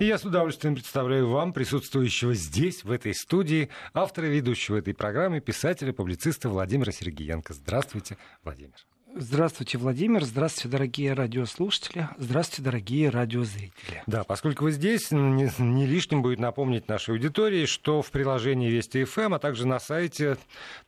И я с удовольствием представляю вам, присутствующего здесь, в этой студии, автора ведущего этой программы, писателя, публициста Владимира Сергеенко. Здравствуйте, Владимир. Здравствуйте, Владимир. Здравствуйте, дорогие радиослушатели. Здравствуйте, дорогие радиозрители. Да, поскольку вы здесь, не, не лишним будет напомнить нашей аудитории, что в приложении Вести ФМ, эм, а также на сайте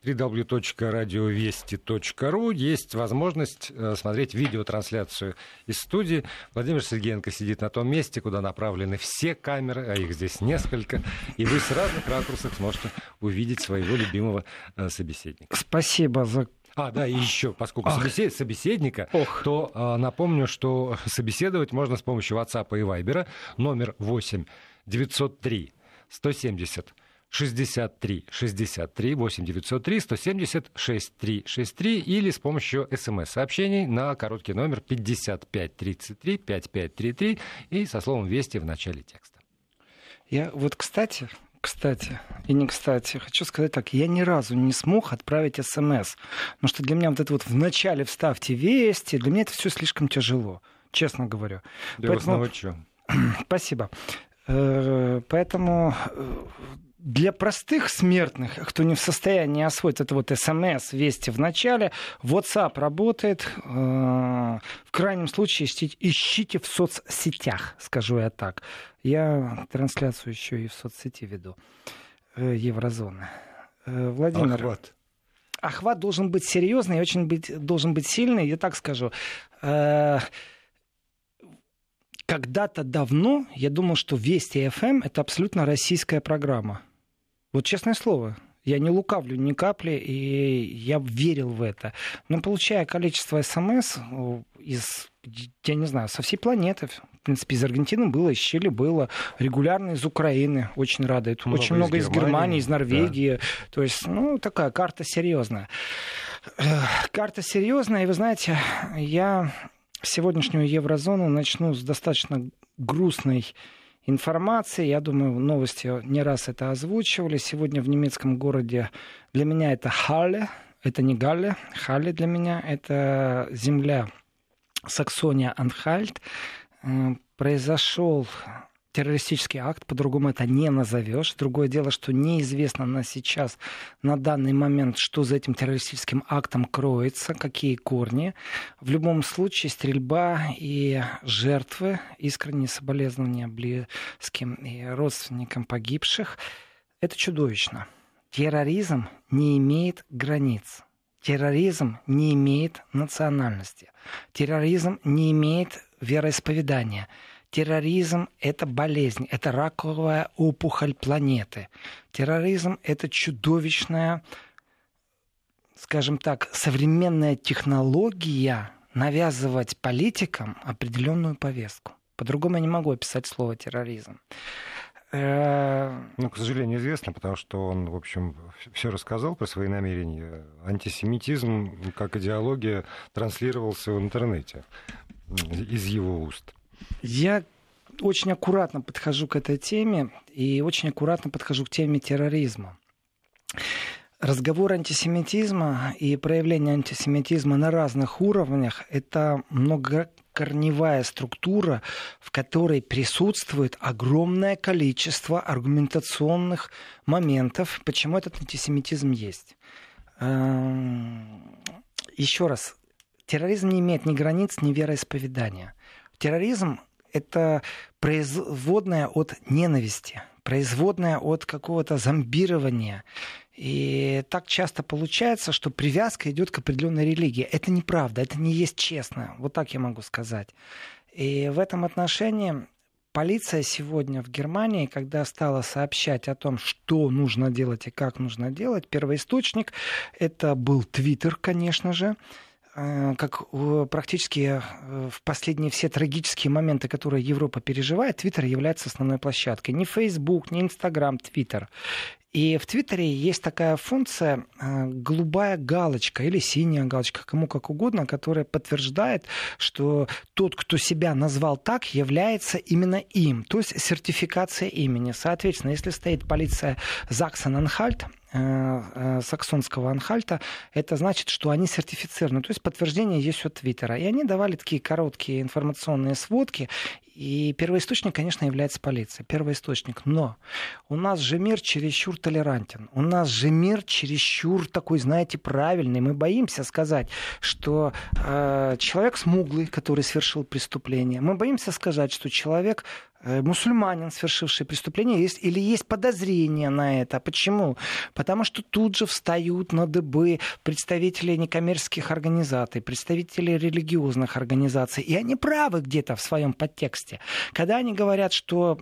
www.radiovести.ru есть возможность э, смотреть видеотрансляцию из студии. Владимир Сергеенко сидит на том месте, куда направлены все камеры, а их здесь несколько, и вы с разных ракурсов сможете увидеть своего любимого э, собеседника. Спасибо за а, да, и еще, поскольку собесед... собеседника, Ох. то а, напомню, что собеседовать можно с помощью WhatsApp и Viber номер 8 903 170 63 63 8 903 170 63 63 или с помощью смс-сообщений на короткий номер 55 33 55 33 и со словом «Вести» в начале текста. Я вот, кстати, кстати, и не кстати, хочу сказать так, я ни разу не смог отправить смс, потому что для меня вот это вот в начале вставьте вести, для меня это все слишком тяжело, честно говорю. Да Поэтому... что? Спасибо. Э, поэтому э, для простых смертных, кто не в состоянии освоить это вот смс, вести в начале, WhatsApp работает. Э, в крайнем случае ищите в соцсетях, скажу я так. Я трансляцию еще и в соцсети веду Еврозоны. Владимир. Охват. Охват должен быть серьезный, очень быть, должен быть сильный, я так скажу когда-то давно я думал, что Вести ФМ это абсолютно российская программа. Вот честное слово, я не лукавлю ни капли, и я верил в это. Но получая количество смс из, я не знаю, со всей планеты, в принципе, из Аргентины было, из Чили было, регулярно из Украины, очень рады. Много очень много из Германии, из, Германии, из Норвегии. Да. То есть, ну, такая карта серьезная. Карта серьезная, и вы знаете, я сегодняшнюю еврозону начну с достаточно грустной информации. Я думаю, новости не раз это озвучивали. Сегодня в немецком городе для меня это Халле, это не Галле, Халле для меня это земля Саксония-Анхальт. Э, произошел террористический акт, по-другому это не назовешь. Другое дело, что неизвестно на сейчас, на данный момент, что за этим террористическим актом кроется, какие корни. В любом случае, стрельба и жертвы, искренние соболезнования близким и родственникам погибших, это чудовищно. Терроризм не имеет границ. Терроризм не имеет национальности. Терроризм не имеет вероисповедания терроризм – это болезнь, это раковая опухоль планеты. Терроризм – это чудовищная, скажем так, современная технология навязывать политикам определенную повестку. По-другому я не могу описать слово терроризм. Э, ну, к сожалению, известно, потому что он, в общем, все рассказал про свои намерения. Антисемитизм как идеология транслировался в интернете из его уст. Я очень аккуратно подхожу к этой теме и очень аккуратно подхожу к теме терроризма. Разговор антисемитизма и проявление антисемитизма на разных уровнях – это многокорневая структура, в которой присутствует огромное количество аргументационных моментов, почему этот антисемитизм есть. Эм, Еще раз, терроризм не имеет ни границ, ни вероисповедания – терроризм это производная от ненависти, производная от какого-то зомбирования. И так часто получается, что привязка идет к определенной религии. Это неправда, это не есть честно. Вот так я могу сказать. И в этом отношении полиция сегодня в Германии, когда стала сообщать о том, что нужно делать и как нужно делать, первоисточник это был Твиттер, конечно же, как практически э, в последние все трагические моменты, которые Европа переживает, Твиттер является основной площадкой. Ни Facebook, ни Instagram, Твиттер. И в Твиттере есть такая функция э, голубая галочка или синяя галочка, кому как угодно, которая подтверждает, что тот, кто себя назвал так, является именно им, то есть сертификация имени. Соответственно, если стоит полиция Заксен-Анхальт, Э, э, саксонского Анхальта, это значит, что они сертифицированы. То есть подтверждение есть от Твиттера. И они давали такие короткие информационные сводки. И первоисточник, конечно, является полиция. Первоисточник. Но у нас же мир чересчур толерантен. У нас же мир чересчур такой, знаете, правильный. Мы боимся сказать, что э, человек смуглый, который совершил преступление. Мы боимся сказать, что человек мусульманин, совершивший преступление, есть, или есть подозрение на это. Почему? Потому что тут же встают на дыбы представители некоммерческих организаций, представители религиозных организаций, и они правы где-то в своем подтексте. Когда они говорят, что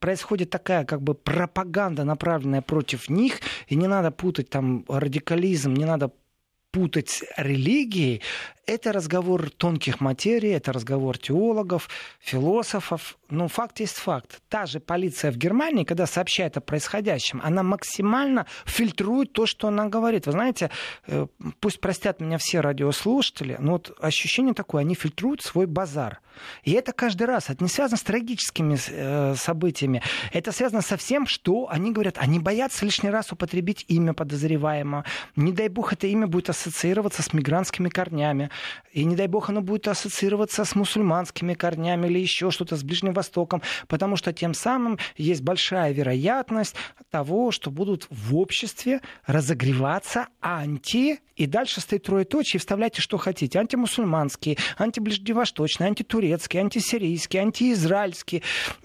происходит такая как бы пропаганда, направленная против них, и не надо путать там радикализм, не надо путать с религией, это разговор тонких материй, это разговор теологов, философов. Ну, факт есть факт. Та же полиция в Германии, когда сообщает о происходящем, она максимально фильтрует то, что она говорит. Вы знаете, э, пусть простят меня все радиослушатели, но вот ощущение такое, они фильтруют свой базар. И это каждый раз. Это не связано с трагическими э, событиями. Это связано со всем, что они говорят. Они боятся лишний раз употребить имя подозреваемого. Не дай бог, это имя будет ассоциироваться с мигрантскими корнями. И не дай бог оно будет ассоциироваться с мусульманскими корнями или еще что-то с Ближним Востоком, потому что тем самым есть большая вероятность того, что будут в обществе разогреваться анти и дальше стоит троеточие, вставляйте, что хотите. Антимусульманские, антиближневосточные, антитурецкие, антисирийские, антиизраильские,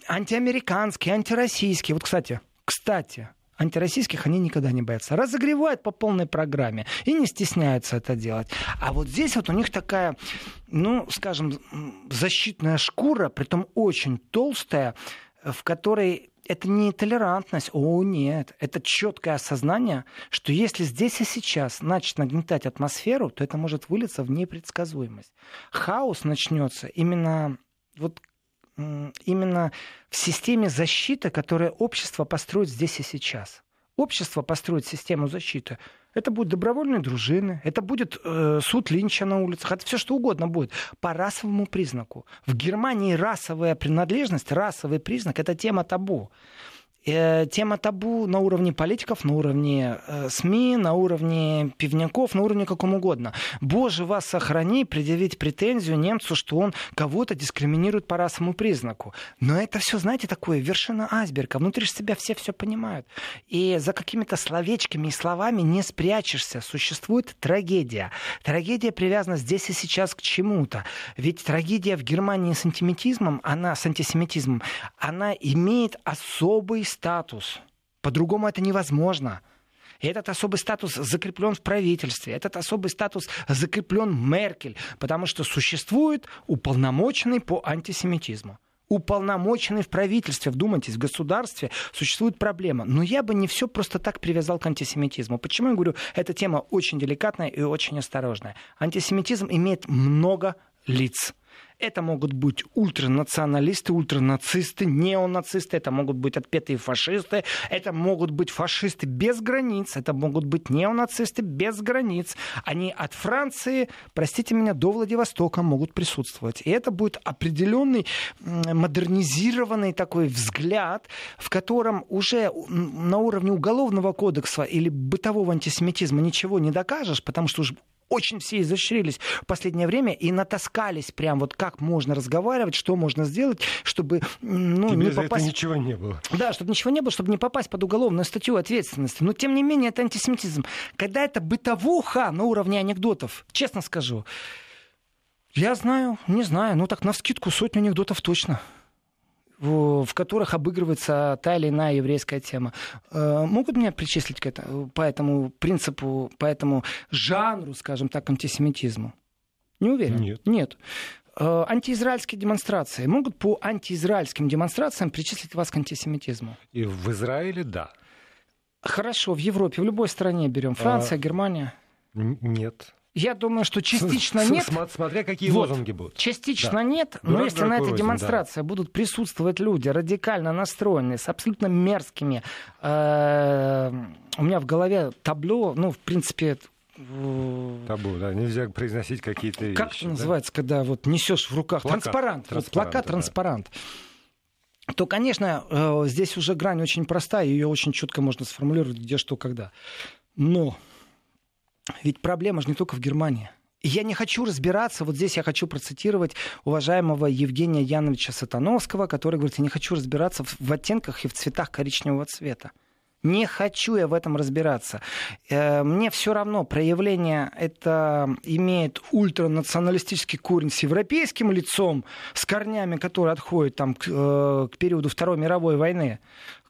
антиамериканские, антироссийские. Вот, кстати, кстати, антироссийских они никогда не боятся. Разогревают по полной программе и не стесняются это делать. А вот здесь вот у них такая, ну, скажем, защитная шкура, притом очень толстая, в которой это не толерантность, о нет, это четкое осознание, что если здесь и сейчас начать нагнетать атмосферу, то это может вылиться в непредсказуемость. Хаос начнется именно вот именно в системе защиты, которую общество построит здесь и сейчас. Общество построит систему защиты. Это будут добровольные дружины, это будет э, суд Линча на улицах, это все что угодно будет по расовому признаку. В Германии расовая принадлежность, расовый признак – это тема табу. Э, тема табу на уровне политиков, на уровне э, СМИ, на уровне пивняков, на уровне каком угодно. Боже, вас сохрани предъявить претензию немцу, что он кого-то дискриминирует по расовому признаку. Но это все, знаете, такое вершина айсберга. Внутри себя все все понимают. И за какими-то словечками и словами не спрячешься. Существует трагедия. Трагедия привязана здесь и сейчас к чему-то. Ведь трагедия в Германии с антисемитизмом, она с антисемитизмом, она имеет особый статус. По-другому это невозможно. Этот особый статус закреплен в правительстве, этот особый статус закреплен Меркель, потому что существует уполномоченный по антисемитизму. Уполномоченный в правительстве, вдумайтесь, в государстве существует проблема. Но я бы не все просто так привязал к антисемитизму. Почему я говорю, эта тема очень деликатная и очень осторожная. Антисемитизм имеет много лиц. Это могут быть ультранационалисты, ультранацисты, неонацисты, это могут быть отпетые фашисты, это могут быть фашисты без границ, это могут быть неонацисты без границ. Они от Франции, простите меня, до Владивостока могут присутствовать. И это будет определенный модернизированный такой взгляд, в котором уже на уровне уголовного кодекса или бытового антисемитизма ничего не докажешь, потому что уже очень все изощрились в последнее время и натаскались прям вот как можно разговаривать, что можно сделать, чтобы ну, Тебе не попасть... ничего не было. Да, чтобы ничего не было, чтобы не попасть под уголовную статью ответственности. Но тем не менее это антисемитизм. Когда это бытовуха на уровне анекдотов, честно скажу, я знаю, не знаю, ну так на вскидку сотню анекдотов точно в которых обыгрывается та или иная еврейская тема. Э, могут меня причислить к этому, по этому принципу, по этому жанру, скажем так, антисемитизму? Не уверен. Нет. Нет. Э, антиизраильские демонстрации. Могут по антиизраильским демонстрациям причислить вас к антисемитизму? И в Израиле да. Хорошо, в Европе, в любой стране берем. Франция, а... Германия. Нет. Я думаю, что частично нет. Смотря какие вот, лозунги будут. Частично да. нет, но если на этой демонстрации да. будут присутствовать люди радикально настроенные, с абсолютно мерзкими... Э, у меня в голове табло, ну, в принципе, Табу, да, нельзя произносить какие-то вещи. Как это да? называется, когда вот несешь в руках плакат, транспарант, транспарант, вот плакат, да. транспарант то, конечно, здесь уже грань очень простая, ее очень четко можно сформулировать, где что, когда. Но ведь проблема же не только в Германии. Я не хочу разбираться, вот здесь я хочу процитировать уважаемого Евгения Яновича Сатановского, который говорит, я не хочу разбираться в, в оттенках и в цветах коричневого цвета. Не хочу я в этом разбираться. Э, мне все равно, проявление это имеет ультранационалистический корень с европейским лицом, с корнями, которые отходят там, к, э, к периоду Второй мировой войны,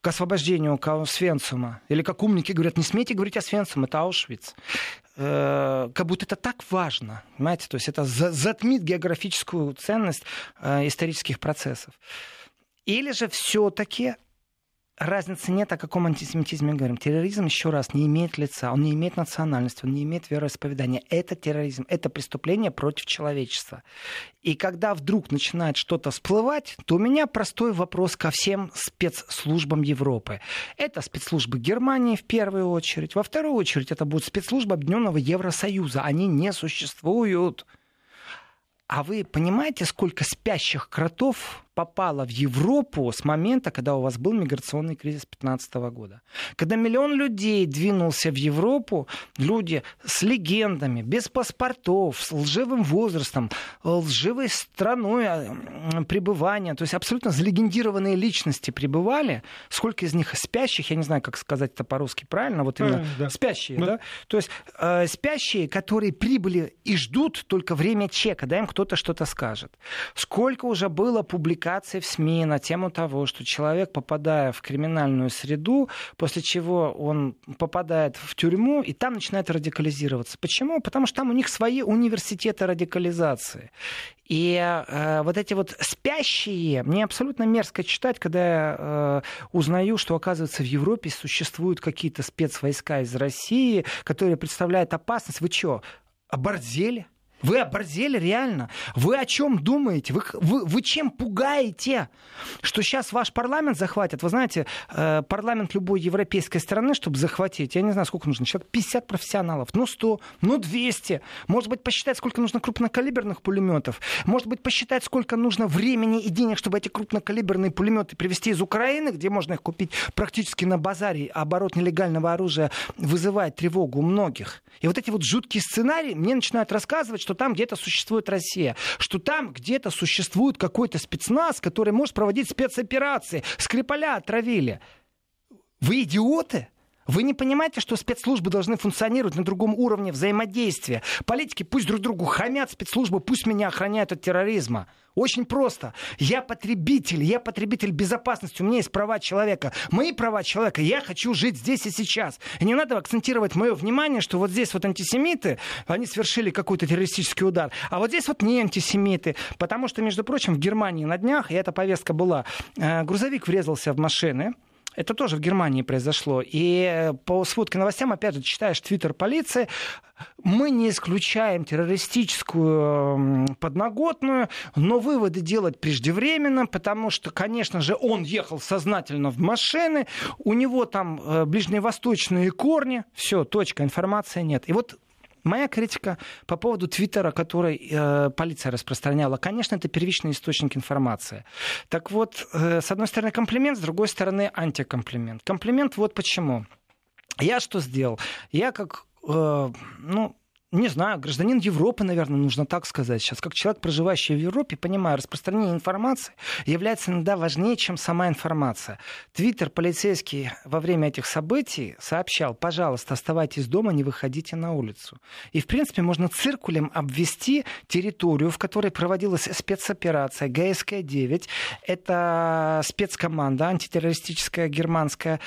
к освобождению Свенцума. Или как умники говорят, не смейте говорить о Свенцум, это Аушвиц. Э, как будто это так важно, понимаете? То есть это затмит географическую ценность исторических процессов. Или же все-таки разницы нет, о каком антисемитизме говорим. Терроризм, еще раз, не имеет лица, он не имеет национальности, он не имеет вероисповедания. Это терроризм, это преступление против человечества. И когда вдруг начинает что-то всплывать, то у меня простой вопрос ко всем спецслужбам Европы. Это спецслужбы Германии в первую очередь. Во вторую очередь это будут спецслужбы Объединенного Евросоюза. Они не существуют. А вы понимаете, сколько спящих кротов попала в Европу с момента, когда у вас был миграционный кризис 2015 года. Когда миллион людей двинулся в Европу, люди с легендами, без паспортов, с лживым возрастом, лживой страной а, пребывания, то есть абсолютно залегендированные личности пребывали. Сколько из них спящих, я не знаю, как сказать это по-русски правильно, вот именно а, да. спящие, да. да? То есть э, спящие, которые прибыли и ждут только время чека, да, им кто-то что-то скажет. Сколько уже было публикаций публикации в СМИ на тему того, что человек, попадая в криминальную среду, после чего он попадает в тюрьму и там начинает радикализироваться. Почему? Потому что там у них свои университеты радикализации. И э, вот эти вот спящие, мне абсолютно мерзко читать, когда я э, узнаю, что, оказывается, в Европе существуют какие-то спецвойска из России, которые представляют опасность. Вы что, оборзели? Вы оборзели реально? Вы о чем думаете? Вы, вы, вы чем пугаете? Что сейчас ваш парламент захватят? Вы знаете, э, парламент любой европейской страны, чтобы захватить, я не знаю, сколько нужно, человек 50 профессионалов, ну 100, ну 200. Может быть, посчитать, сколько нужно крупнокалиберных пулеметов. Может быть, посчитать, сколько нужно времени и денег, чтобы эти крупнокалиберные пулеметы привезти из Украины, где можно их купить практически на базаре, а оборот нелегального оружия вызывает тревогу у многих. И вот эти вот жуткие сценарии мне начинают рассказывать, что там где-то существует Россия, что там где-то существует какой-то спецназ, который может проводить спецоперации. Скрипаля отравили. Вы идиоты? Вы не понимаете, что спецслужбы должны функционировать на другом уровне взаимодействия? Политики пусть друг другу хамят, спецслужбы пусть меня охраняют от терроризма. Очень просто. Я потребитель, я потребитель безопасности, у меня есть права человека. Мои права человека, я хочу жить здесь и сейчас. И не надо акцентировать мое внимание, что вот здесь вот антисемиты, они совершили какой-то террористический удар, а вот здесь вот не антисемиты. Потому что, между прочим, в Германии на днях, и эта повестка была, э, грузовик врезался в машины, это тоже в Германии произошло. И э, по сводке новостям, опять же, читаешь твиттер полиции, мы не исключаем террористическую подноготную, но выводы делать преждевременно, потому что, конечно же, он ехал сознательно в машины, у него там э, ближневосточные корни, все, точка, информации нет. И вот Моя критика по поводу Твиттера, который э, полиция распространяла, конечно, это первичный источник информации. Так вот, э, с одной стороны комплимент, с другой стороны антикомплимент. Комплимент вот почему. Я что сделал? Я как, э, ну, не знаю, гражданин Европы, наверное, нужно так сказать сейчас. Как человек, проживающий в Европе, понимаю, распространение информации является иногда важнее, чем сама информация. Твиттер полицейский во время этих событий сообщал, пожалуйста, оставайтесь дома, не выходите на улицу. И, в принципе, можно циркулем обвести территорию, в которой проводилась спецоперация ГСК-9. Это спецкоманда антитеррористическая германская,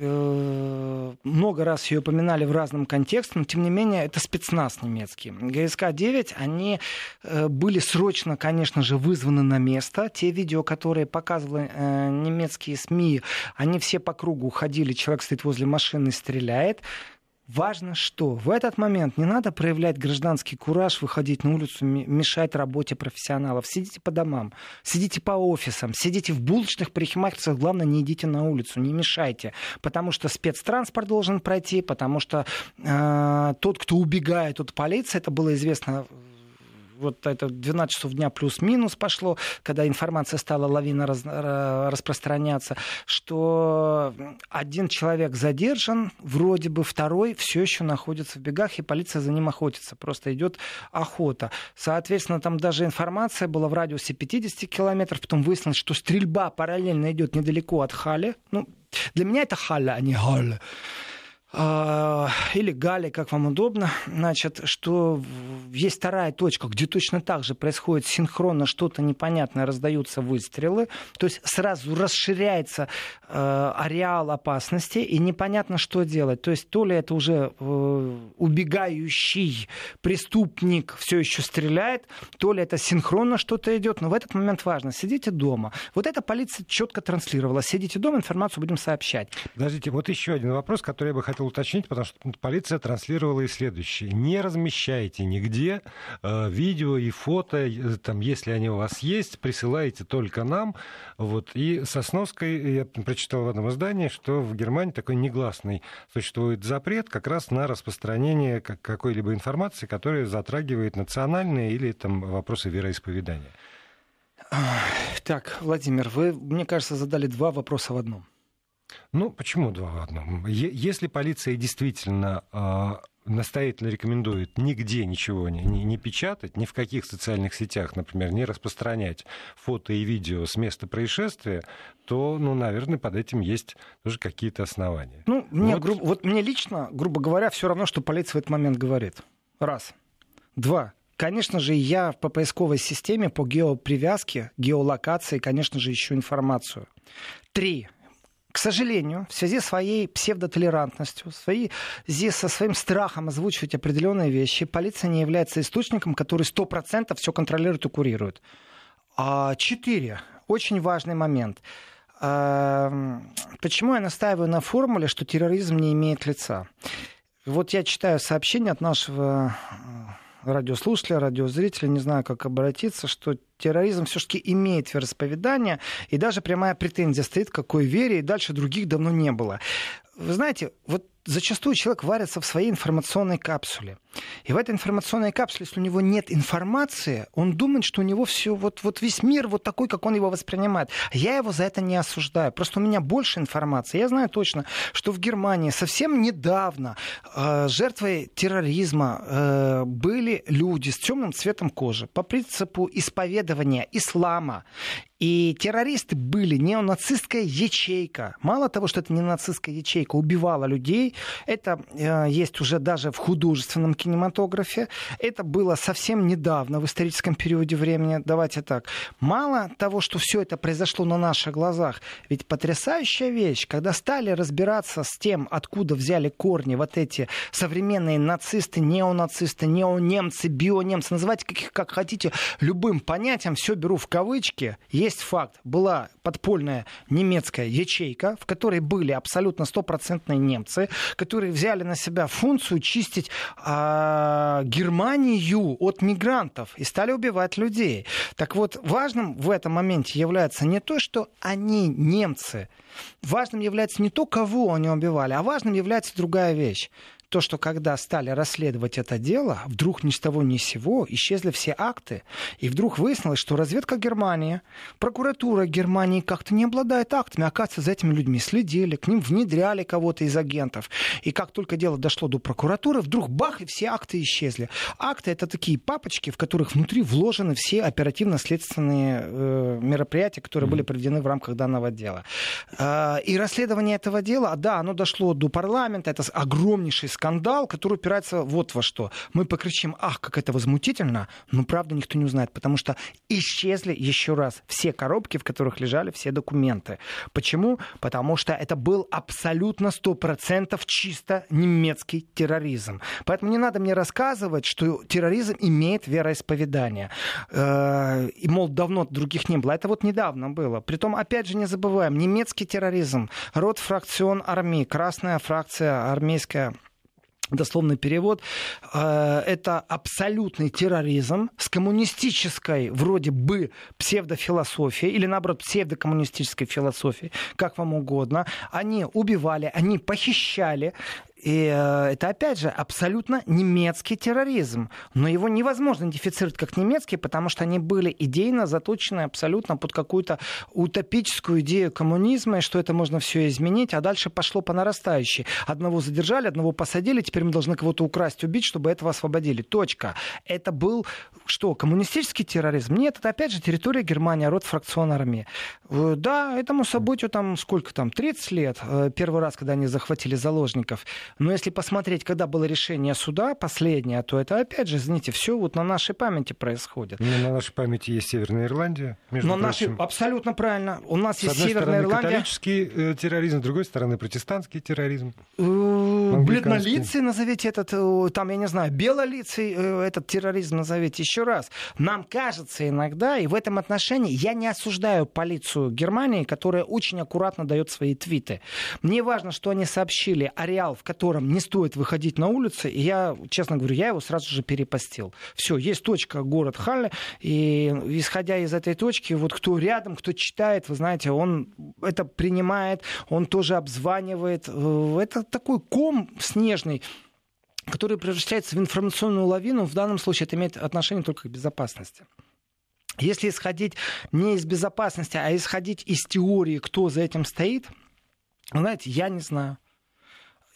много раз ее упоминали в разном контексте, но тем не менее это спецназ немецкий. ГСК-9, они э, были срочно, конечно же, вызваны на место. Те видео, которые показывали э, немецкие СМИ, они все по кругу ходили, человек стоит возле машины стреляет. Важно что? В этот момент не надо проявлять гражданский кураж, выходить на улицу, мешать работе профессионалов. Сидите по домам, сидите по офисам, сидите в булочных парикмахерских, главное, не идите на улицу, не мешайте. Потому что спецтранспорт должен пройти, потому что э, тот, кто убегает от полиции, это было известно вот это 12 часов дня плюс-минус пошло, когда информация стала лавина раз, распространяться, что один человек задержан, вроде бы второй все еще находится в бегах, и полиция за ним охотится. Просто идет охота. Соответственно, там даже информация была в радиусе 50 километров, потом выяснилось, что стрельба параллельно идет недалеко от Хали. Ну, для меня это Халя, а не Халя. А, или Гали, как вам удобно, значит, что есть вторая точка, где точно так же происходит синхронно что-то непонятное, раздаются выстрелы, то есть сразу расширяется э, ареал опасности, и непонятно, что делать. То есть то ли это уже э, убегающий преступник все еще стреляет, то ли это синхронно что-то идет, но в этот момент важно, сидите дома. Вот эта полиция четко транслировала, сидите дома, информацию будем сообщать. Подождите, вот еще один вопрос, который я бы хотел уточнить, потому что полиция транслировала и следующее. Не размещайте нигде э, видео и фото, э, там, если они у вас есть, присылайте только нам. Вот. И Сосновской, я прочитал в одном издании, что в Германии такой негласный существует запрет как раз на распространение какой-либо информации, которая затрагивает национальные или там, вопросы вероисповедания. Так, Владимир, вы, мне кажется, задали два вопроса в одном. Ну, почему два в одном? Если полиция действительно э, настоятельно рекомендует нигде ничего не, не, не печатать, ни в каких социальных сетях, например, не распространять фото и видео с места происшествия, то, ну, наверное, под этим есть тоже какие-то основания. Ну, мне, вот... Гру... вот мне лично, грубо говоря, все равно, что полиция в этот момент говорит. Раз. Два. Конечно же, я по поисковой системе, по геопривязке, геолокации, конечно же, ищу информацию. Три к сожалению, в связи с своей псевдотолерантностью, в связи со своим страхом озвучивать определенные вещи, полиция не является источником, который 100% все контролирует и курирует. А, четыре. Очень важный момент. А, почему я настаиваю на формуле, что терроризм не имеет лица? Вот я читаю сообщение от нашего радиослушателя, радиозрителя, не знаю, как обратиться, что терроризм все-таки имеет вероисповедание, и даже прямая претензия стоит, какой вере, и дальше других давно не было. Вы знаете, вот зачастую человек варится в своей информационной капсуле. И в этой информационной капсуле, если у него нет информации, он думает, что у него все, вот, вот весь мир вот такой, как он его воспринимает. Я его за это не осуждаю. Просто у меня больше информации. Я знаю точно, что в Германии совсем недавно э, жертвой терроризма э, были люди с темным цветом кожи по принципу исповедования ислама. И террористы были неонацистская ячейка. Мало того, что это не нацистская ячейка, убивала людей, это э, есть уже даже в художественном кинематографе. Это было совсем недавно, в историческом периоде времени. Давайте так. Мало того, что все это произошло на наших глазах, ведь потрясающая вещь, когда стали разбираться с тем, откуда взяли корни вот эти современные нацисты, неонацисты, неонемцы, бионемцы, называйте каких как хотите, любым понятием, все беру в кавычки, есть факт. Была подпольная немецкая ячейка, в которой были абсолютно стопроцентные немцы, которые взяли на себя функцию чистить а, Германию от мигрантов и стали убивать людей. Так вот, важным в этом моменте является не то, что они немцы, важным является не то, кого они убивали, а важным является другая вещь то, что когда стали расследовать это дело, вдруг ни с того ни с сего исчезли все акты, и вдруг выяснилось, что разведка Германии, прокуратура Германии как-то не обладает актами, оказывается, за этими людьми следили, к ним внедряли кого-то из агентов. И как только дело дошло до прокуратуры, вдруг бах, и все акты исчезли. Акты — это такие папочки, в которых внутри вложены все оперативно-следственные э, мероприятия, которые mm-hmm. были проведены в рамках данного дела. Э, и расследование этого дела, да, оно дошло до парламента, это огромнейший скандал, который упирается вот во что. Мы покричим, ах, как это возмутительно, но правда никто не узнает, потому что исчезли еще раз все коробки, в которых лежали все документы. Почему? Потому что это был абсолютно 100% чисто немецкий терроризм. Поэтому не надо мне рассказывать, что терроризм имеет вероисповедание. Э, и, мол, давно других не было. Это вот недавно было. Притом, опять же, не забываем, немецкий терроризм, род фракцион армии, красная фракция армейская дословный перевод, э, это абсолютный терроризм с коммунистической вроде бы псевдофилософией или наоборот псевдокоммунистической философией, как вам угодно. Они убивали, они похищали И э, это, опять же, абсолютно немецкий терроризм. Но его невозможно идентифицировать как немецкий, потому что они были идейно заточены абсолютно под какую-то утопическую идею коммунизма, и что это можно все изменить, а дальше пошло по нарастающей. Одного задержали, одного посадили, теперь мы должны кого-то украсть, убить, чтобы этого освободили. Точка. Это был что, коммунистический терроризм? Нет, это опять же территория Германии, род фракцион армии. Э, да, этому событию там сколько там, 30 лет, э, первый раз, когда они захватили заложников. Но если посмотреть, когда было решение суда последнее, то это опять же, извините, все вот на нашей памяти происходит. Ну, на нашей памяти есть Северная Ирландия, между Но прочим. Наши, абсолютно правильно. У нас с есть одной Северная стороны, Ирландия. католический э, терроризм, с другой стороны, протестантский терроризм. Бледнолицый назовите этот, там, я не знаю, белолицый этот терроризм назовите еще раз. Нам кажется иногда, и в этом отношении я не осуждаю полицию Германии, которая очень аккуратно дает свои твиты. Мне важно, что они сообщили ареал, в котором не стоит выходить на улицы, и я, честно говорю, я его сразу же перепостил. Все, есть точка город Халле, и исходя из этой точки, вот кто рядом, кто читает, вы знаете, он это принимает, он тоже обзванивает. Э, это такой ком снежный, который превращается в информационную лавину. В данном случае это имеет отношение только к безопасности. Если исходить не из безопасности, а исходить из теории, кто за этим стоит, знаете, я не знаю.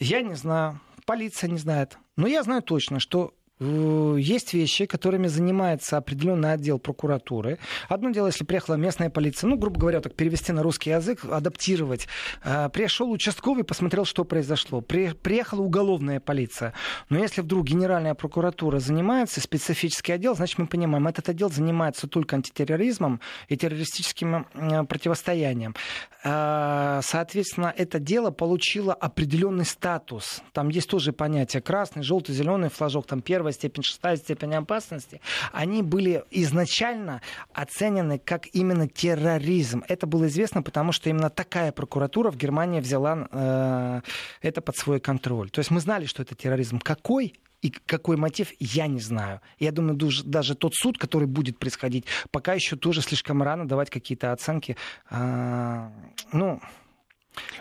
Я не знаю. Полиция не знает. Но я знаю точно, что есть вещи, которыми занимается определенный отдел прокуратуры. Одно дело, если приехала местная полиция, ну, грубо говоря, так перевести на русский язык, адаптировать. Э, пришел участковый, посмотрел, что произошло. приехала уголовная полиция. Но если вдруг генеральная прокуратура занимается, специфический отдел, значит, мы понимаем, этот отдел занимается только антитерроризмом и террористическим э, противостоянием. Соответственно, это дело получило определенный статус. Там есть тоже понятие красный, желтый, зеленый флажок, там первый первая степень, шестая степень опасности, они были изначально оценены как именно терроризм. Это было известно, потому что именно такая прокуратура в Германии взяла э, это под свой контроль. То есть мы знали, что это терроризм. Какой? И какой мотив, я не знаю. Я думаю, даже тот суд, который будет происходить, пока еще тоже слишком рано давать какие-то оценки. А, ну,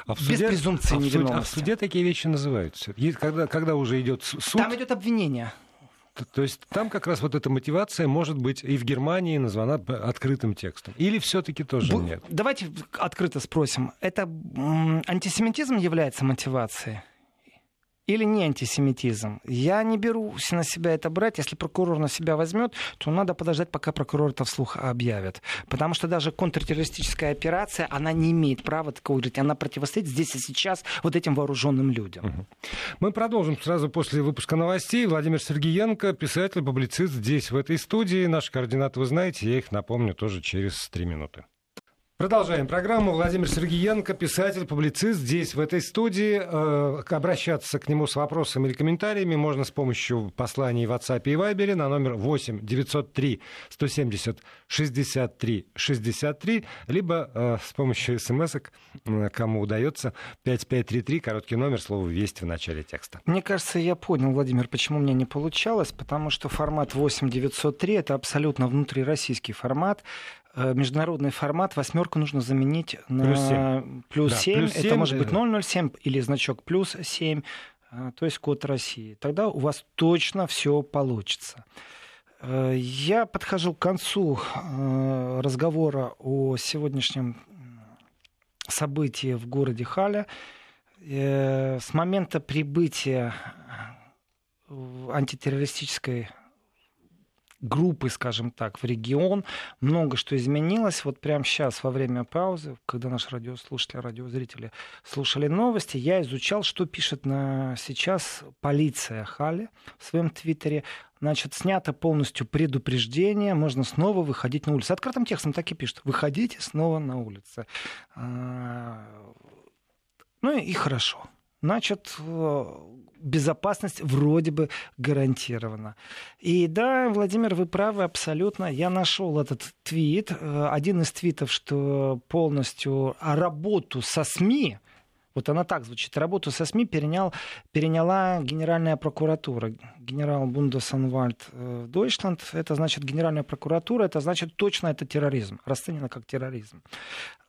а в суде, без презумпции а в, суде, а в суде такие вещи называются. Когда, когда уже идет суд... Там идет обвинение. То есть там как раз вот эта мотивация может быть и в Германии названа открытым текстом. Или все-таки тоже Б- нет? Давайте открыто спросим. Это антисемитизм является мотивацией? Или не антисемитизм. Я не беру на себя это брать. Если прокурор на себя возьмет, то надо подождать, пока прокурор это вслух объявит. Потому что даже контртеррористическая операция, она не имеет права такого говорить. Она противостоит здесь и сейчас вот этим вооруженным людям. Мы продолжим сразу после выпуска новостей. Владимир Сергеенко, писатель, публицист здесь, в этой студии. Наши координаты вы знаете, я их напомню тоже через три минуты. Продолжаем программу. Владимир Сергеенко, писатель, публицист, здесь, в этой студии. Э, обращаться к нему с вопросами или комментариями можно с помощью посланий в WhatsApp и Viber на номер 8 903 170 63 63, либо э, с помощью смс э, кому удается, 5533, короткий номер, слово «Весть» в начале текста. Мне кажется, я понял, Владимир, почему мне не получалось, потому что формат 8 903 это абсолютно внутрироссийский формат, международный формат восьмерку нужно заменить на плюс 7. Плюс да, 7. Плюс 7 это может быть 007 или значок плюс 7, э, то есть код России. Тогда у вас точно все получится. Э, я подхожу к концу разговора о сегодняшнем событии в городе Халя. С момента прибытия антитеррористической группы, скажем так, в регион. Много что изменилось. Вот прямо сейчас, во время паузы, когда наши радиослушатели, радиозрители слушали новости, я изучал, что пишет на сейчас полиция Хали в своем твиттере. Значит, снято полностью предупреждение, можно снова выходить на улицу. Открытым текстом так и пишет. Выходите снова на улицы. А, ну и хорошо. Значит, безопасность вроде бы гарантирована. И да, Владимир, вы правы абсолютно. Я нашел этот твит, э, один из твитов, что полностью работу со СМИ Вот она так звучит. Работу со СМИ перенял, переняла Генеральная прокуратура. Генерал Бундесанвальд э, Дойчланд. Это значит Генеральная прокуратура. Это значит точно это терроризм. Расценено как терроризм.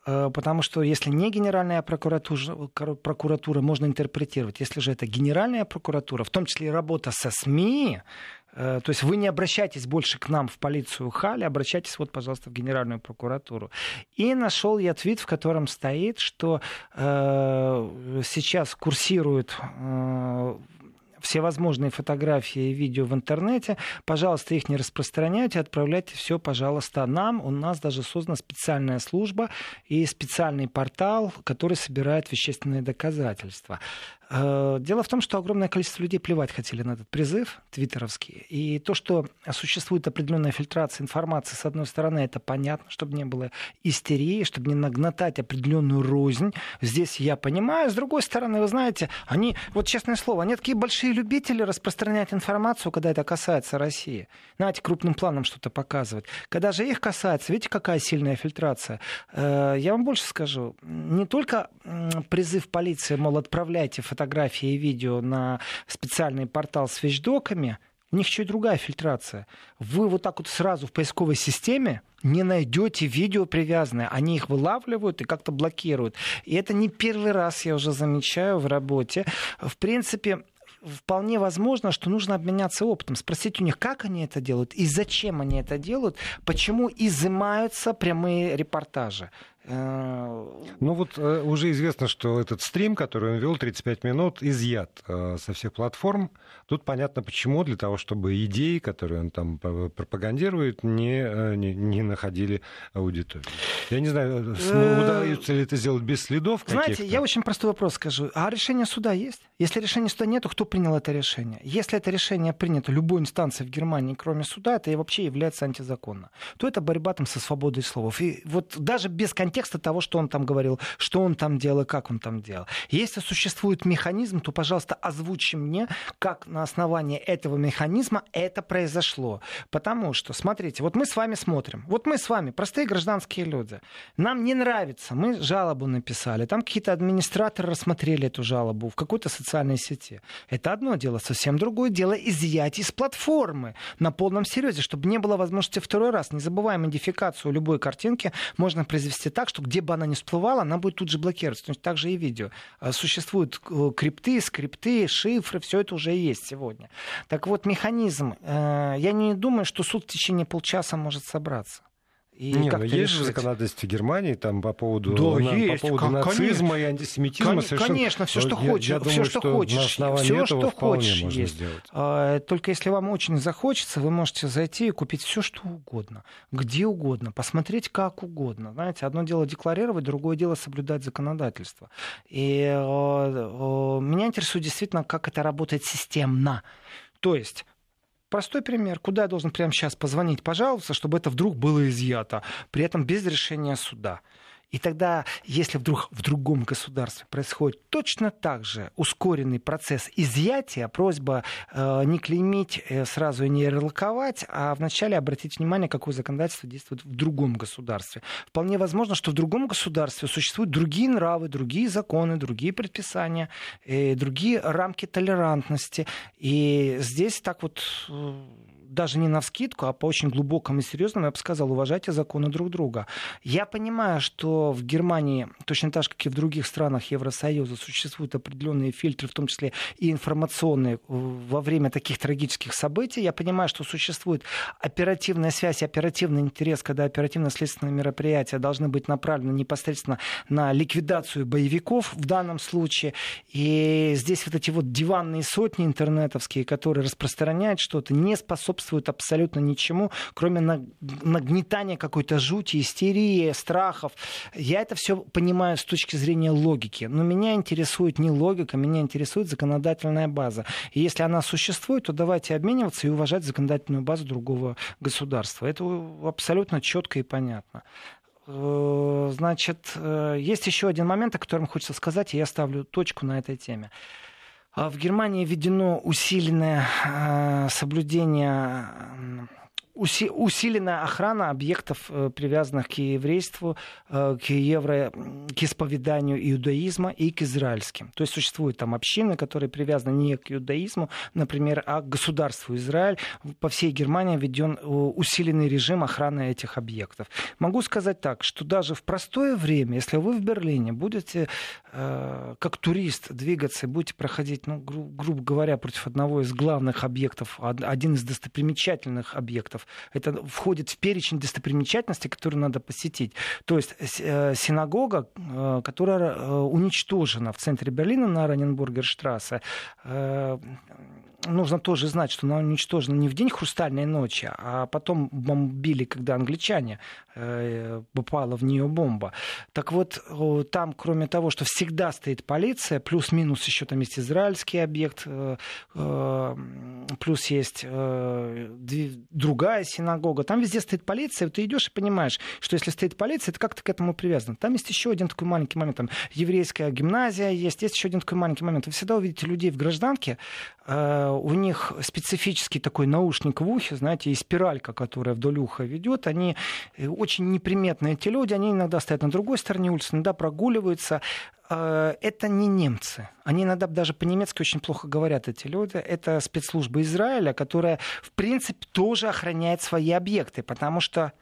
Э, потому что если не Генеральная прокуратура, прокуратура, можно интерпретировать. Если же это Генеральная прокуратура, в том числе и работа со СМИ, то есть вы не обращайтесь больше к нам в полицию Хали, обращайтесь вот, пожалуйста, в Генеральную прокуратуру. И нашел я твит, в котором стоит, что э, сейчас курсирует э, всевозможные фотографии и видео в интернете. Пожалуйста, их не распространяйте, отправляйте все, пожалуйста, нам. У нас даже создана специальная служба и специальный портал, который собирает вещественные доказательства. Э, дело в том, что огромное количество людей плевать хотели на этот призыв твиттеровский. И то, что существует определенная фильтрация информации, с одной стороны, это понятно, чтобы не было истерии, чтобы не нагнатать определенную рознь. Здесь я понимаю. С другой стороны, вы знаете, они, вот честное слово, они такие большие любители распространять информацию, когда это касается России. Знаете, крупным планом что-то показывать. Когда же их касается, видите, какая сильная фильтрация. Э, я вам больше скажу. Не только призыв полиции, мол, отправляйте фотографии фотографии и видео на специальный портал с вещдоками, у них еще и другая фильтрация. Вы вот так вот сразу в поисковой системе не найдете видео привязанное. Они их вылавливают и как-то блокируют. И это не первый раз я уже замечаю в работе. В принципе, вполне возможно, что нужно обменяться опытом, спросить у них, как они это делают и зачем они это делают, почему изымаются прямые репортажи. Э, ну вот э, уже известно, что этот стрим, который он вел 35 минут, изъят э, со всех платформ. Тут понятно почему, для того, чтобы идеи, которые он там пропагандирует, не, не, не находили аудиторию. Я не знаю, удается ли это сделать без следов Знаете, я очень простой вопрос скажу. А решение суда есть? Если решения суда нет, то кто принял это решение? Если это решение принято любой инстанцией в Германии, кроме суда, это вообще является антизаконно. То это борьба там со свободой слов. И вот даже без контекста того, что он там говорил, что он там делал и как он там делал. Если существует механизм, то, пожалуйста, озвучи мне, как на основании этого механизма это произошло. Потому что, смотрите, вот мы с вами смотрим. Вот мы с вами, простые гражданские люди. Нам не нравится. Мы жалобу написали. Там какие-то администраторы рассмотрели эту жалобу в какой-то социальной сети. Это одно дело. Совсем другое дело изъять из платформы на полном серьезе, чтобы не было возможности второй раз. Не забываем модификацию любой картинки можно произвести так, что где бы она ни всплывала, она будет тут же блокироваться. То есть также и видео. А, существуют э, крипты, скрипты, шифры, все это уже есть сегодня. Так вот, механизм. Э, я не думаю, что суд в течение полчаса может собраться. И Не, ну есть же законодательство Германии там по поводу, да, на, есть. по поводу как, нацизма конечно. и антисемитизма. Кон- совершенно... Конечно, все, что хочешь. Я, я все, думаю, что, что хочешь. Все, что хочешь есть. Сделать. А, только если вам очень захочется, вы можете зайти и купить все, что угодно. Где угодно. Посмотреть как угодно. Знаете, одно дело декларировать, другое дело соблюдать законодательство. И а, а, меня интересует действительно, как это работает системно. То есть Простой пример. Куда я должен прямо сейчас позвонить, пожалуйста, чтобы это вдруг было изъято, при этом без решения суда? И тогда, если вдруг в другом государстве происходит точно так же ускоренный процесс изъятия, просьба э, не клеймить э, сразу и не ярлыковать, а вначале обратить внимание, какое законодательство действует в другом государстве. Вполне возможно, что в другом государстве существуют другие нравы, другие законы, другие предписания, э, другие рамки толерантности. И здесь так вот э, даже не на вскидку, а по очень глубокому и серьезному, я бы сказал, уважайте законы друг друга. Я понимаю, что в Германии, точно так же, как и в других странах Евросоюза, существуют определенные фильтры, в том числе и информационные, во время таких трагических событий. Я понимаю, что существует оперативная связь, оперативный интерес, когда оперативно-следственные мероприятия должны быть направлены непосредственно на ликвидацию боевиков в данном случае. И здесь вот эти вот диванные сотни интернетовские, которые распространяют что-то, не способны способствует абсолютно ничему, кроме нагнетания какой-то жути, истерии, страхов. Я это все понимаю с точки зрения логики. Но меня интересует не логика, меня интересует законодательная база. И если она существует, то давайте обмениваться и уважать законодательную базу другого государства. Это абсолютно четко и понятно. Э, значит, э, есть еще один момент, о котором хочется сказать, и я ставлю точку на этой теме. А в Германии введено усиленное э, соблюдение усиленная охрана объектов, э, привязанных к еврейству, э, к евро, к исповеданию иудаизма и к израильским. То есть существуют там общины, которые привязаны не к иудаизму, например, а к государству Израиль. По всей Германии введен э, усиленный режим охраны этих объектов. Могу сказать так, что даже в простое время, если вы в Берлине будете э, как турист двигаться и будете проходить, ну, гру- грубо говоря, против одного из главных объектов, один из достопримечательных объектов, это входит в перечень достопримечательностей, которые надо посетить. То есть э, синагога, э, которая э, уничтожена в центре Берлина на Раненбургерштрассе, нужно тоже знать, что она уничтожена не в день хрустальной ночи, а потом бомбили, когда англичане э, попала в нее бомба. Так вот, там, кроме того, что всегда стоит полиция, плюс-минус еще там есть израильский объект, э, э, плюс есть другая синагога, там везде стоит полиция, ты идешь и понимаешь, что если стоит полиция, это как-то к этому привязано. Там есть еще один такой маленький момент, там еврейская гимназия есть, есть еще один такой маленький момент. Вы всегда увидите людей в гражданке, у них специфический такой наушник в ухе, знаете, и спиралька, которая вдоль уха ведет, они э, очень неприметные эти люди, они иногда стоят на другой стороне улицы, иногда прогуливаются. Э, это не немцы. Они иногда даже по-немецки очень плохо говорят, эти люди. Это спецслужба Израиля, которая, в принципе, тоже охраняет свои объекты, потому что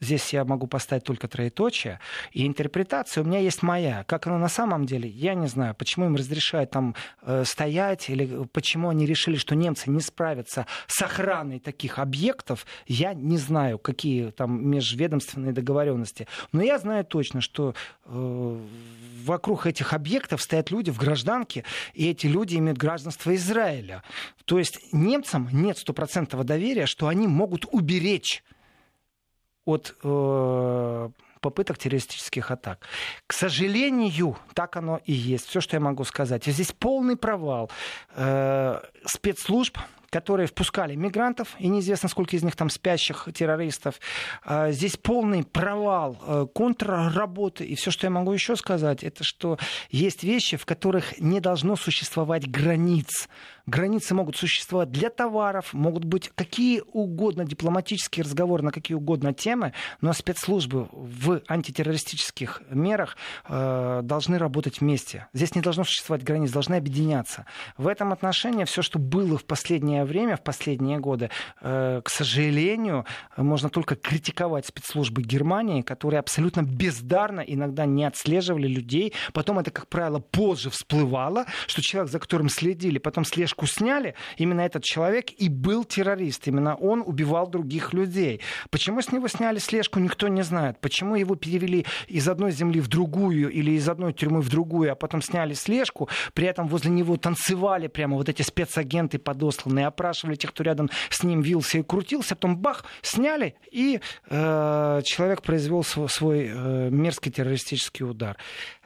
Здесь я могу поставить только троеточие. И интерпретация у меня есть моя. Как оно на самом деле, я не знаю. Почему им разрешают там э, стоять, или почему они решили, что немцы не справятся с охраной таких объектов, я не знаю, какие там межведомственные договоренности. Но я знаю точно, что э, вокруг этих объектов стоят люди в гражданке, и эти люди имеют гражданство Израиля. То есть немцам нет стопроцентного доверия, что они могут уберечь от э, попыток террористических атак. К сожалению, так оно и есть. Все, что я могу сказать. Здесь полный провал э, спецслужб, которые впускали мигрантов, и неизвестно, сколько из них там спящих террористов. Э, здесь полный провал э, контрработы. И все, что я могу еще сказать, это что есть вещи, в которых не должно существовать границ. Границы могут существовать для товаров, могут быть какие угодно дипломатические разговоры на какие угодно темы, но спецслужбы в антитеррористических мерах э, должны работать вместе. Здесь не должно существовать границ, должны объединяться. В этом отношении все, что было в последнее время, в последние годы, э, к сожалению, можно только критиковать спецслужбы Германии, которые абсолютно бездарно иногда не отслеживали людей. Потом это, как правило, позже всплывало, что человек, за которым следили, потом слежку сняли, именно этот человек и был террорист. Именно он убивал других людей. Почему с него сняли слежку, никто не знает. Почему его перевели из одной земли в другую или из одной тюрьмы в другую, а потом сняли слежку, при этом возле него танцевали прямо вот эти спецагенты подосланные, опрашивали тех, кто рядом с ним вился и крутился, потом бах, сняли, и э, человек произвел свой, свой э, мерзкий террористический удар.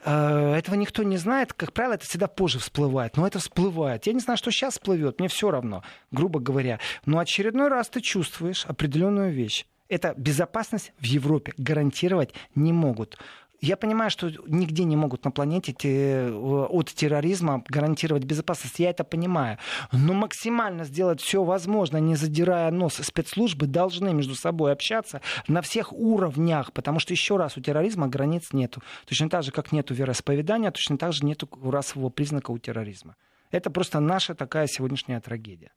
Э, этого никто не знает. Как правило, это всегда позже всплывает. Но это всплывает. Я не знаю, что сейчас всплывет. Мне все равно, грубо говоря. Но очередной раз ты чувствуешь определенную вещь. Это безопасность в Европе гарантировать не могут. Я понимаю, что нигде не могут на планете э, от терроризма гарантировать безопасность. Я это понимаю. Но максимально сделать все возможное, не задирая нос, спецслужбы должны между собой общаться на всех уровнях, потому что, еще раз, у терроризма границ нету. Точно так же, как нету вероисповедания, точно так же нету расового признака у терроризма. Это просто наша такая сегодняшняя трагедия.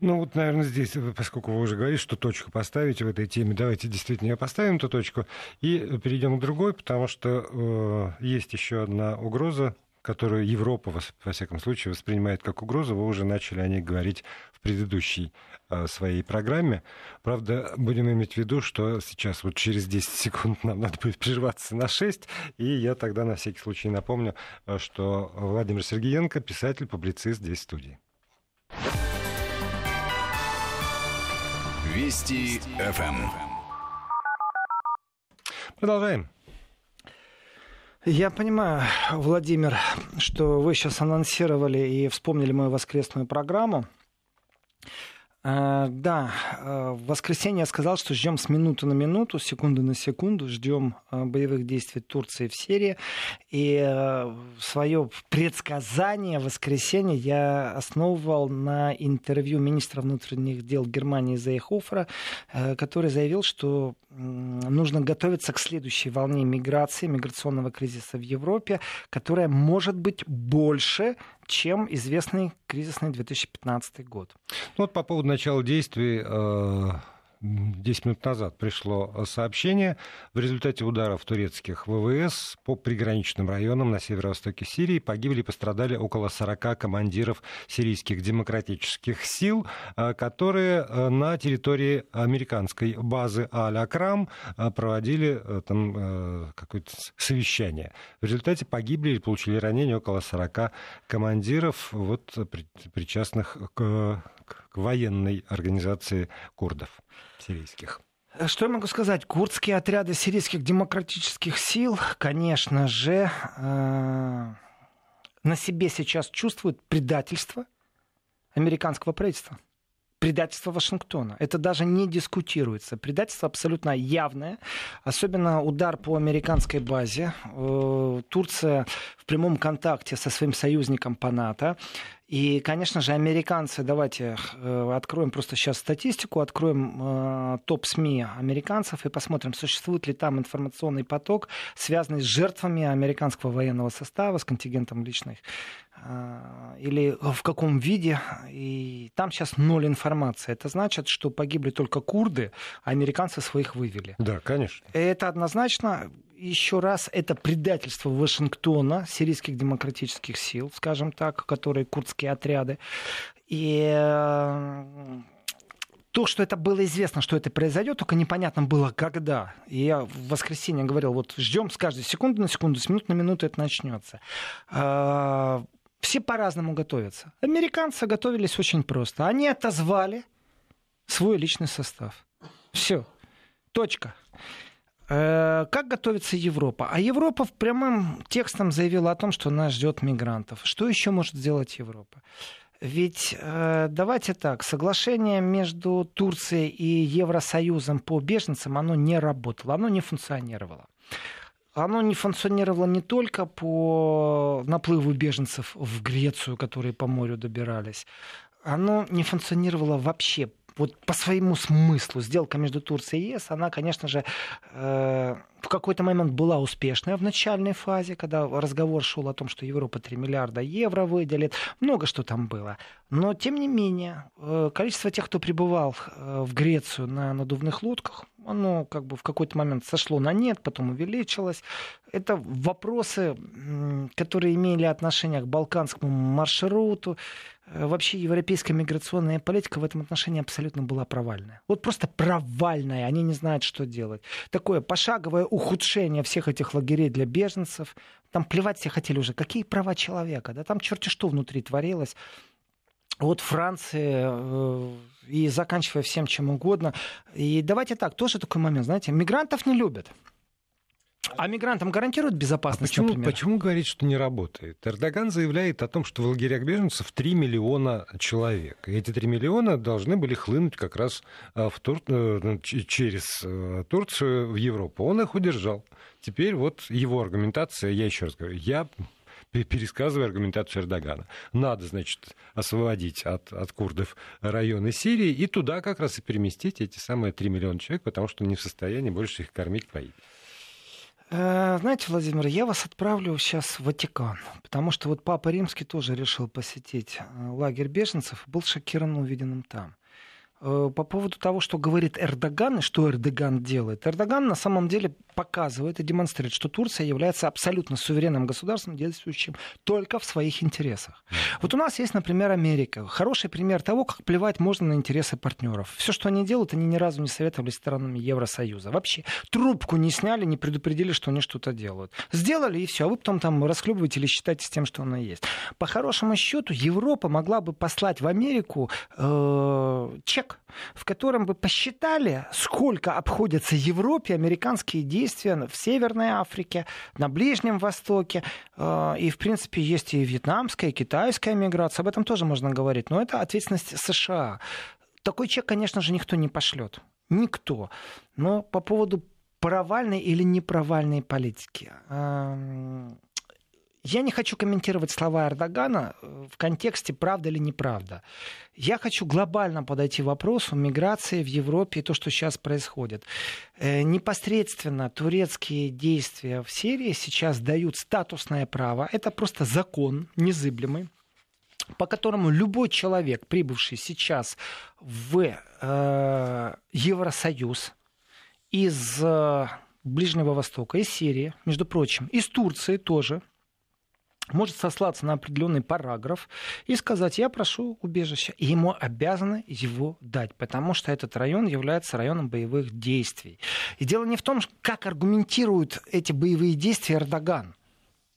Ну вот, наверное, здесь, поскольку вы уже говорите, что точку поставить в этой теме, давайте действительно поставим эту точку и перейдем к другой, потому что э, есть еще одна угроза, которую Европа, во всяком случае, воспринимает как угрозу. Вы уже начали о ней говорить в предыдущей э, своей программе. Правда, будем иметь в виду, что сейчас вот через 10 секунд нам надо будет прерваться на 6, и я тогда на всякий случай напомню, э, что Владимир Сергеенко, писатель, публицист здесь в студии. Вести ФМ. Продолжаем. Я понимаю, Владимир, что вы сейчас анонсировали и вспомнили мою воскресную программу. А, да, а, в воскресенье я сказал, что ждем с минуты на минуту, секунды на секунду, ждем а, боевых действий Турции в Сирии. И свое предсказание в воскресенье я основывал на интервью министра внутренних дел Германии Зейхофера, который заявил, что нужно готовиться к следующей волне миграции, миграционного кризиса в Европе, которая может быть больше, чем известный кризисный 2015 год. Ну вот по поводу начала действий э, 10 минут назад пришло сообщение. В результате ударов турецких ВВС по приграничным районам на северо-востоке Сирии погибли и пострадали около 40 командиров сирийских демократических сил, э, которые э, на территории американской базы Аль-Акрам э, проводили там какое-то совещание. В результате погибли или получили ранения около 40 командиров, вот, причастных к, к военной организации курдов сирийских. Что я могу сказать? Курдские отряды сирийских демократических сил, конечно же, э, на себе сейчас чувствуют предательство американского правительства предательство Вашингтона. Это даже не дискутируется. Предательство абсолютно явное. Особенно удар по американской базе. Э, Турция в прямом контакте со своим союзником по НАТО. И, конечно же, американцы, давайте э, откроем просто сейчас статистику, откроем э, топ СМИ американцев и посмотрим, существует ли там информационный поток, связанный с жертвами американского военного состава, с контингентом личных или в каком виде. И там сейчас ноль информации. Это значит, что погибли только курды, а американцы своих вывели. Да, конечно. Это однозначно еще раз, это предательство Вашингтона, сирийских демократических сил, скажем так, которые курдские отряды. И э, то, что это было известно, что это произойдет, только непонятно было, когда. И я в воскресенье говорил, вот ждем с каждой секунды на секунду, с минуты на минуту это начнется. Все по-разному готовятся. Американцы готовились очень просто. Они отозвали свой личный состав. Все. Точка. Э, как готовится Европа? А Европа в прямом текстом заявила о том, что нас ждет мигрантов. Что еще может сделать Европа? Ведь э, давайте так, соглашение между Турцией и Евросоюзом по беженцам, оно не работало, оно не функционировало. Оно не функционировало не только по наплыву беженцев в Грецию, которые по морю добирались, оно не функционировало вообще вот по своему смыслу сделка между Турцией и ЕС, она, конечно же, э, в какой-то момент была успешная в начальной фазе, когда разговор шел о том, что Европа 3 миллиарда евро выделит, много что там было. Но, тем не менее, э, количество тех, кто прибывал э, в Грецию на надувных лодках, оно как бы в какой-то момент сошло на нет, потом увеличилось. Это вопросы, которые имели отношение к балканскому маршруту. Э, вообще европейская миграционная политика в этом отношении абсолютно была провальная. Вот просто провальная. Они не знают, что делать. Такое пошаговое ухудшение всех этих лагерей для беженцев. Там плевать все хотели уже. Какие права человека? Да там черти что внутри творилось от Франции э, и заканчивая всем чем угодно. И давайте так, тоже такой момент, знаете, мигрантов не любят. А мигрантам гарантируют безопасность, а почему, почему говорить, что не работает? Эрдоган заявляет о том, что в лагерях беженцев 3 миллиона человек. И эти 3 миллиона должны были хлынуть как раз э, в Тур... Э, через Турцию в Европу. Он их удержал. Теперь вот его аргументация, я еще раз говорю, я пересказывая аргументацию Эрдогана. Надо, значит, освободить от, от курдов районы Сирии и туда как раз и переместить эти самые 3 миллиона человек, потому что не в состоянии больше их кормить, поить. Э, знаете, Владимир, я вас отправлю сейчас в Ватикан, потому что вот Папа Римский тоже решил посетить э, лагерь беженцев, был шокирован увиденным там. Э, по поводу того, что говорит Эрдоган и что Эрдоган делает. Эрдоган на самом деле показывает и демонстрирует, что Турция является абсолютно суверенным государством, действующим только в своих интересах. Вот у нас есть, например, Америка. Хороший пример того, как плевать можно на интересы партнеров. Все, что они делают, они ни разу не советовались странами Евросоюза. Вообще трубку не сняли, не предупредили, что они что-то делают. Сделали и все, а вы потом там расхлебываете или считаете с тем, что оно есть. По хорошему счету, Европа могла бы послать в Америку э, чек в котором бы посчитали, сколько обходятся Европе американские действия в Северной Африке, на Ближнем Востоке. Э, и, в принципе, есть и вьетнамская, и китайская миграция. Об этом тоже можно говорить. Но это ответственность США такой чек, конечно же, никто не пошлет. Никто. Но по поводу провальной или непровальной политики. Я не хочу комментировать слова Эрдогана э, в контексте правда или неправда. Я хочу глобально подойти к вопросу миграции в Европе и то, что сейчас происходит. Э, непосредственно турецкие действия в Сирии сейчас дают статусное право. Это просто закон незыблемый по которому любой человек, прибывший сейчас в э, Евросоюз из э, Ближнего Востока, из Сирии, между прочим, из Турции тоже, может сослаться на определенный параграф и сказать, я прошу убежища. И ему обязаны его дать, потому что этот район является районом боевых действий. И дело не в том, как аргументируют эти боевые действия Эрдоган.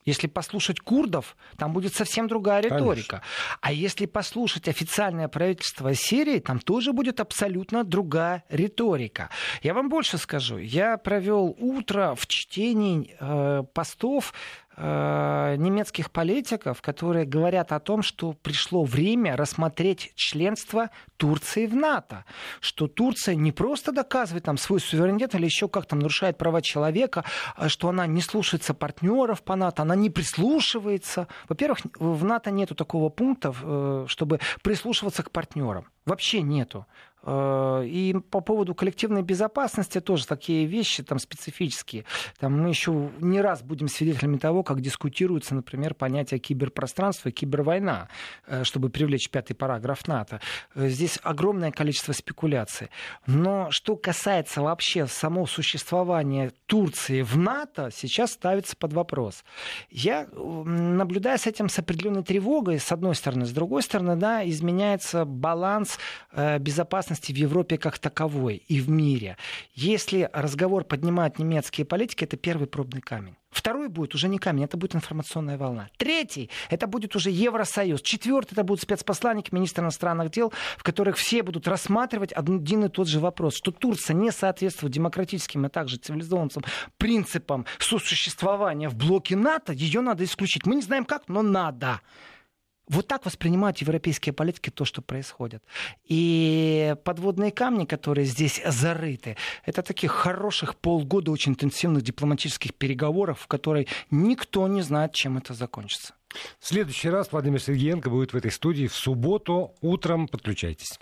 Если послушать курдов, там будет совсем другая риторика. Конечно. А если послушать официальное правительство Сирии, там тоже будет абсолютно другая риторика. Я вам больше скажу. Я провел утро в чтении э, постов немецких политиков, которые говорят о том, что пришло время рассмотреть членство Турции в НАТО, что Турция не просто доказывает там свой суверенитет или еще как там нарушает права человека, а что она не слушается партнеров по НАТО, она не прислушивается. Во-первых, в НАТО нету такого пункта, э, чтобы прислушиваться к партнерам. Вообще нету. Э, и по поводу коллективной безопасности тоже такие вещи там специфические. Там мы еще не раз будем свидетелями того, как дискутируется, например, понятие киберпространства и кибервойна, э, чтобы привлечь пятый параграф НАТО. Э, здесь огромное количество спекуляций. Но что касается вообще самого существования Турции в НАТО, сейчас ставится под вопрос. Я наблюдаю с этим с определенной тревогой, с одной стороны. С другой стороны, да, изменяется баланс безопасности безопасности в Европе как таковой и в мире. Если разговор поднимают немецкие политики, это первый пробный камень. Второй будет уже не камень, это будет информационная волна. Третий, это будет уже Евросоюз. Четвертый, это будут спецпосланники, министр иностранных дел, в которых все будут рассматривать один и тот же вопрос, что Турция не соответствует демократическим и также цивилизованным принципам сосуществования в блоке НАТО, ее надо исключить. Мы не знаем как, но надо. Вот так воспринимают европейские политики то, что происходит. И подводные камни, которые здесь зарыты, это таких хороших полгода очень интенсивных дипломатических переговоров, в которой никто не знает, чем это закончится. В следующий раз Владимир Сергеенко будет в этой студии в субботу утром. Подключайтесь.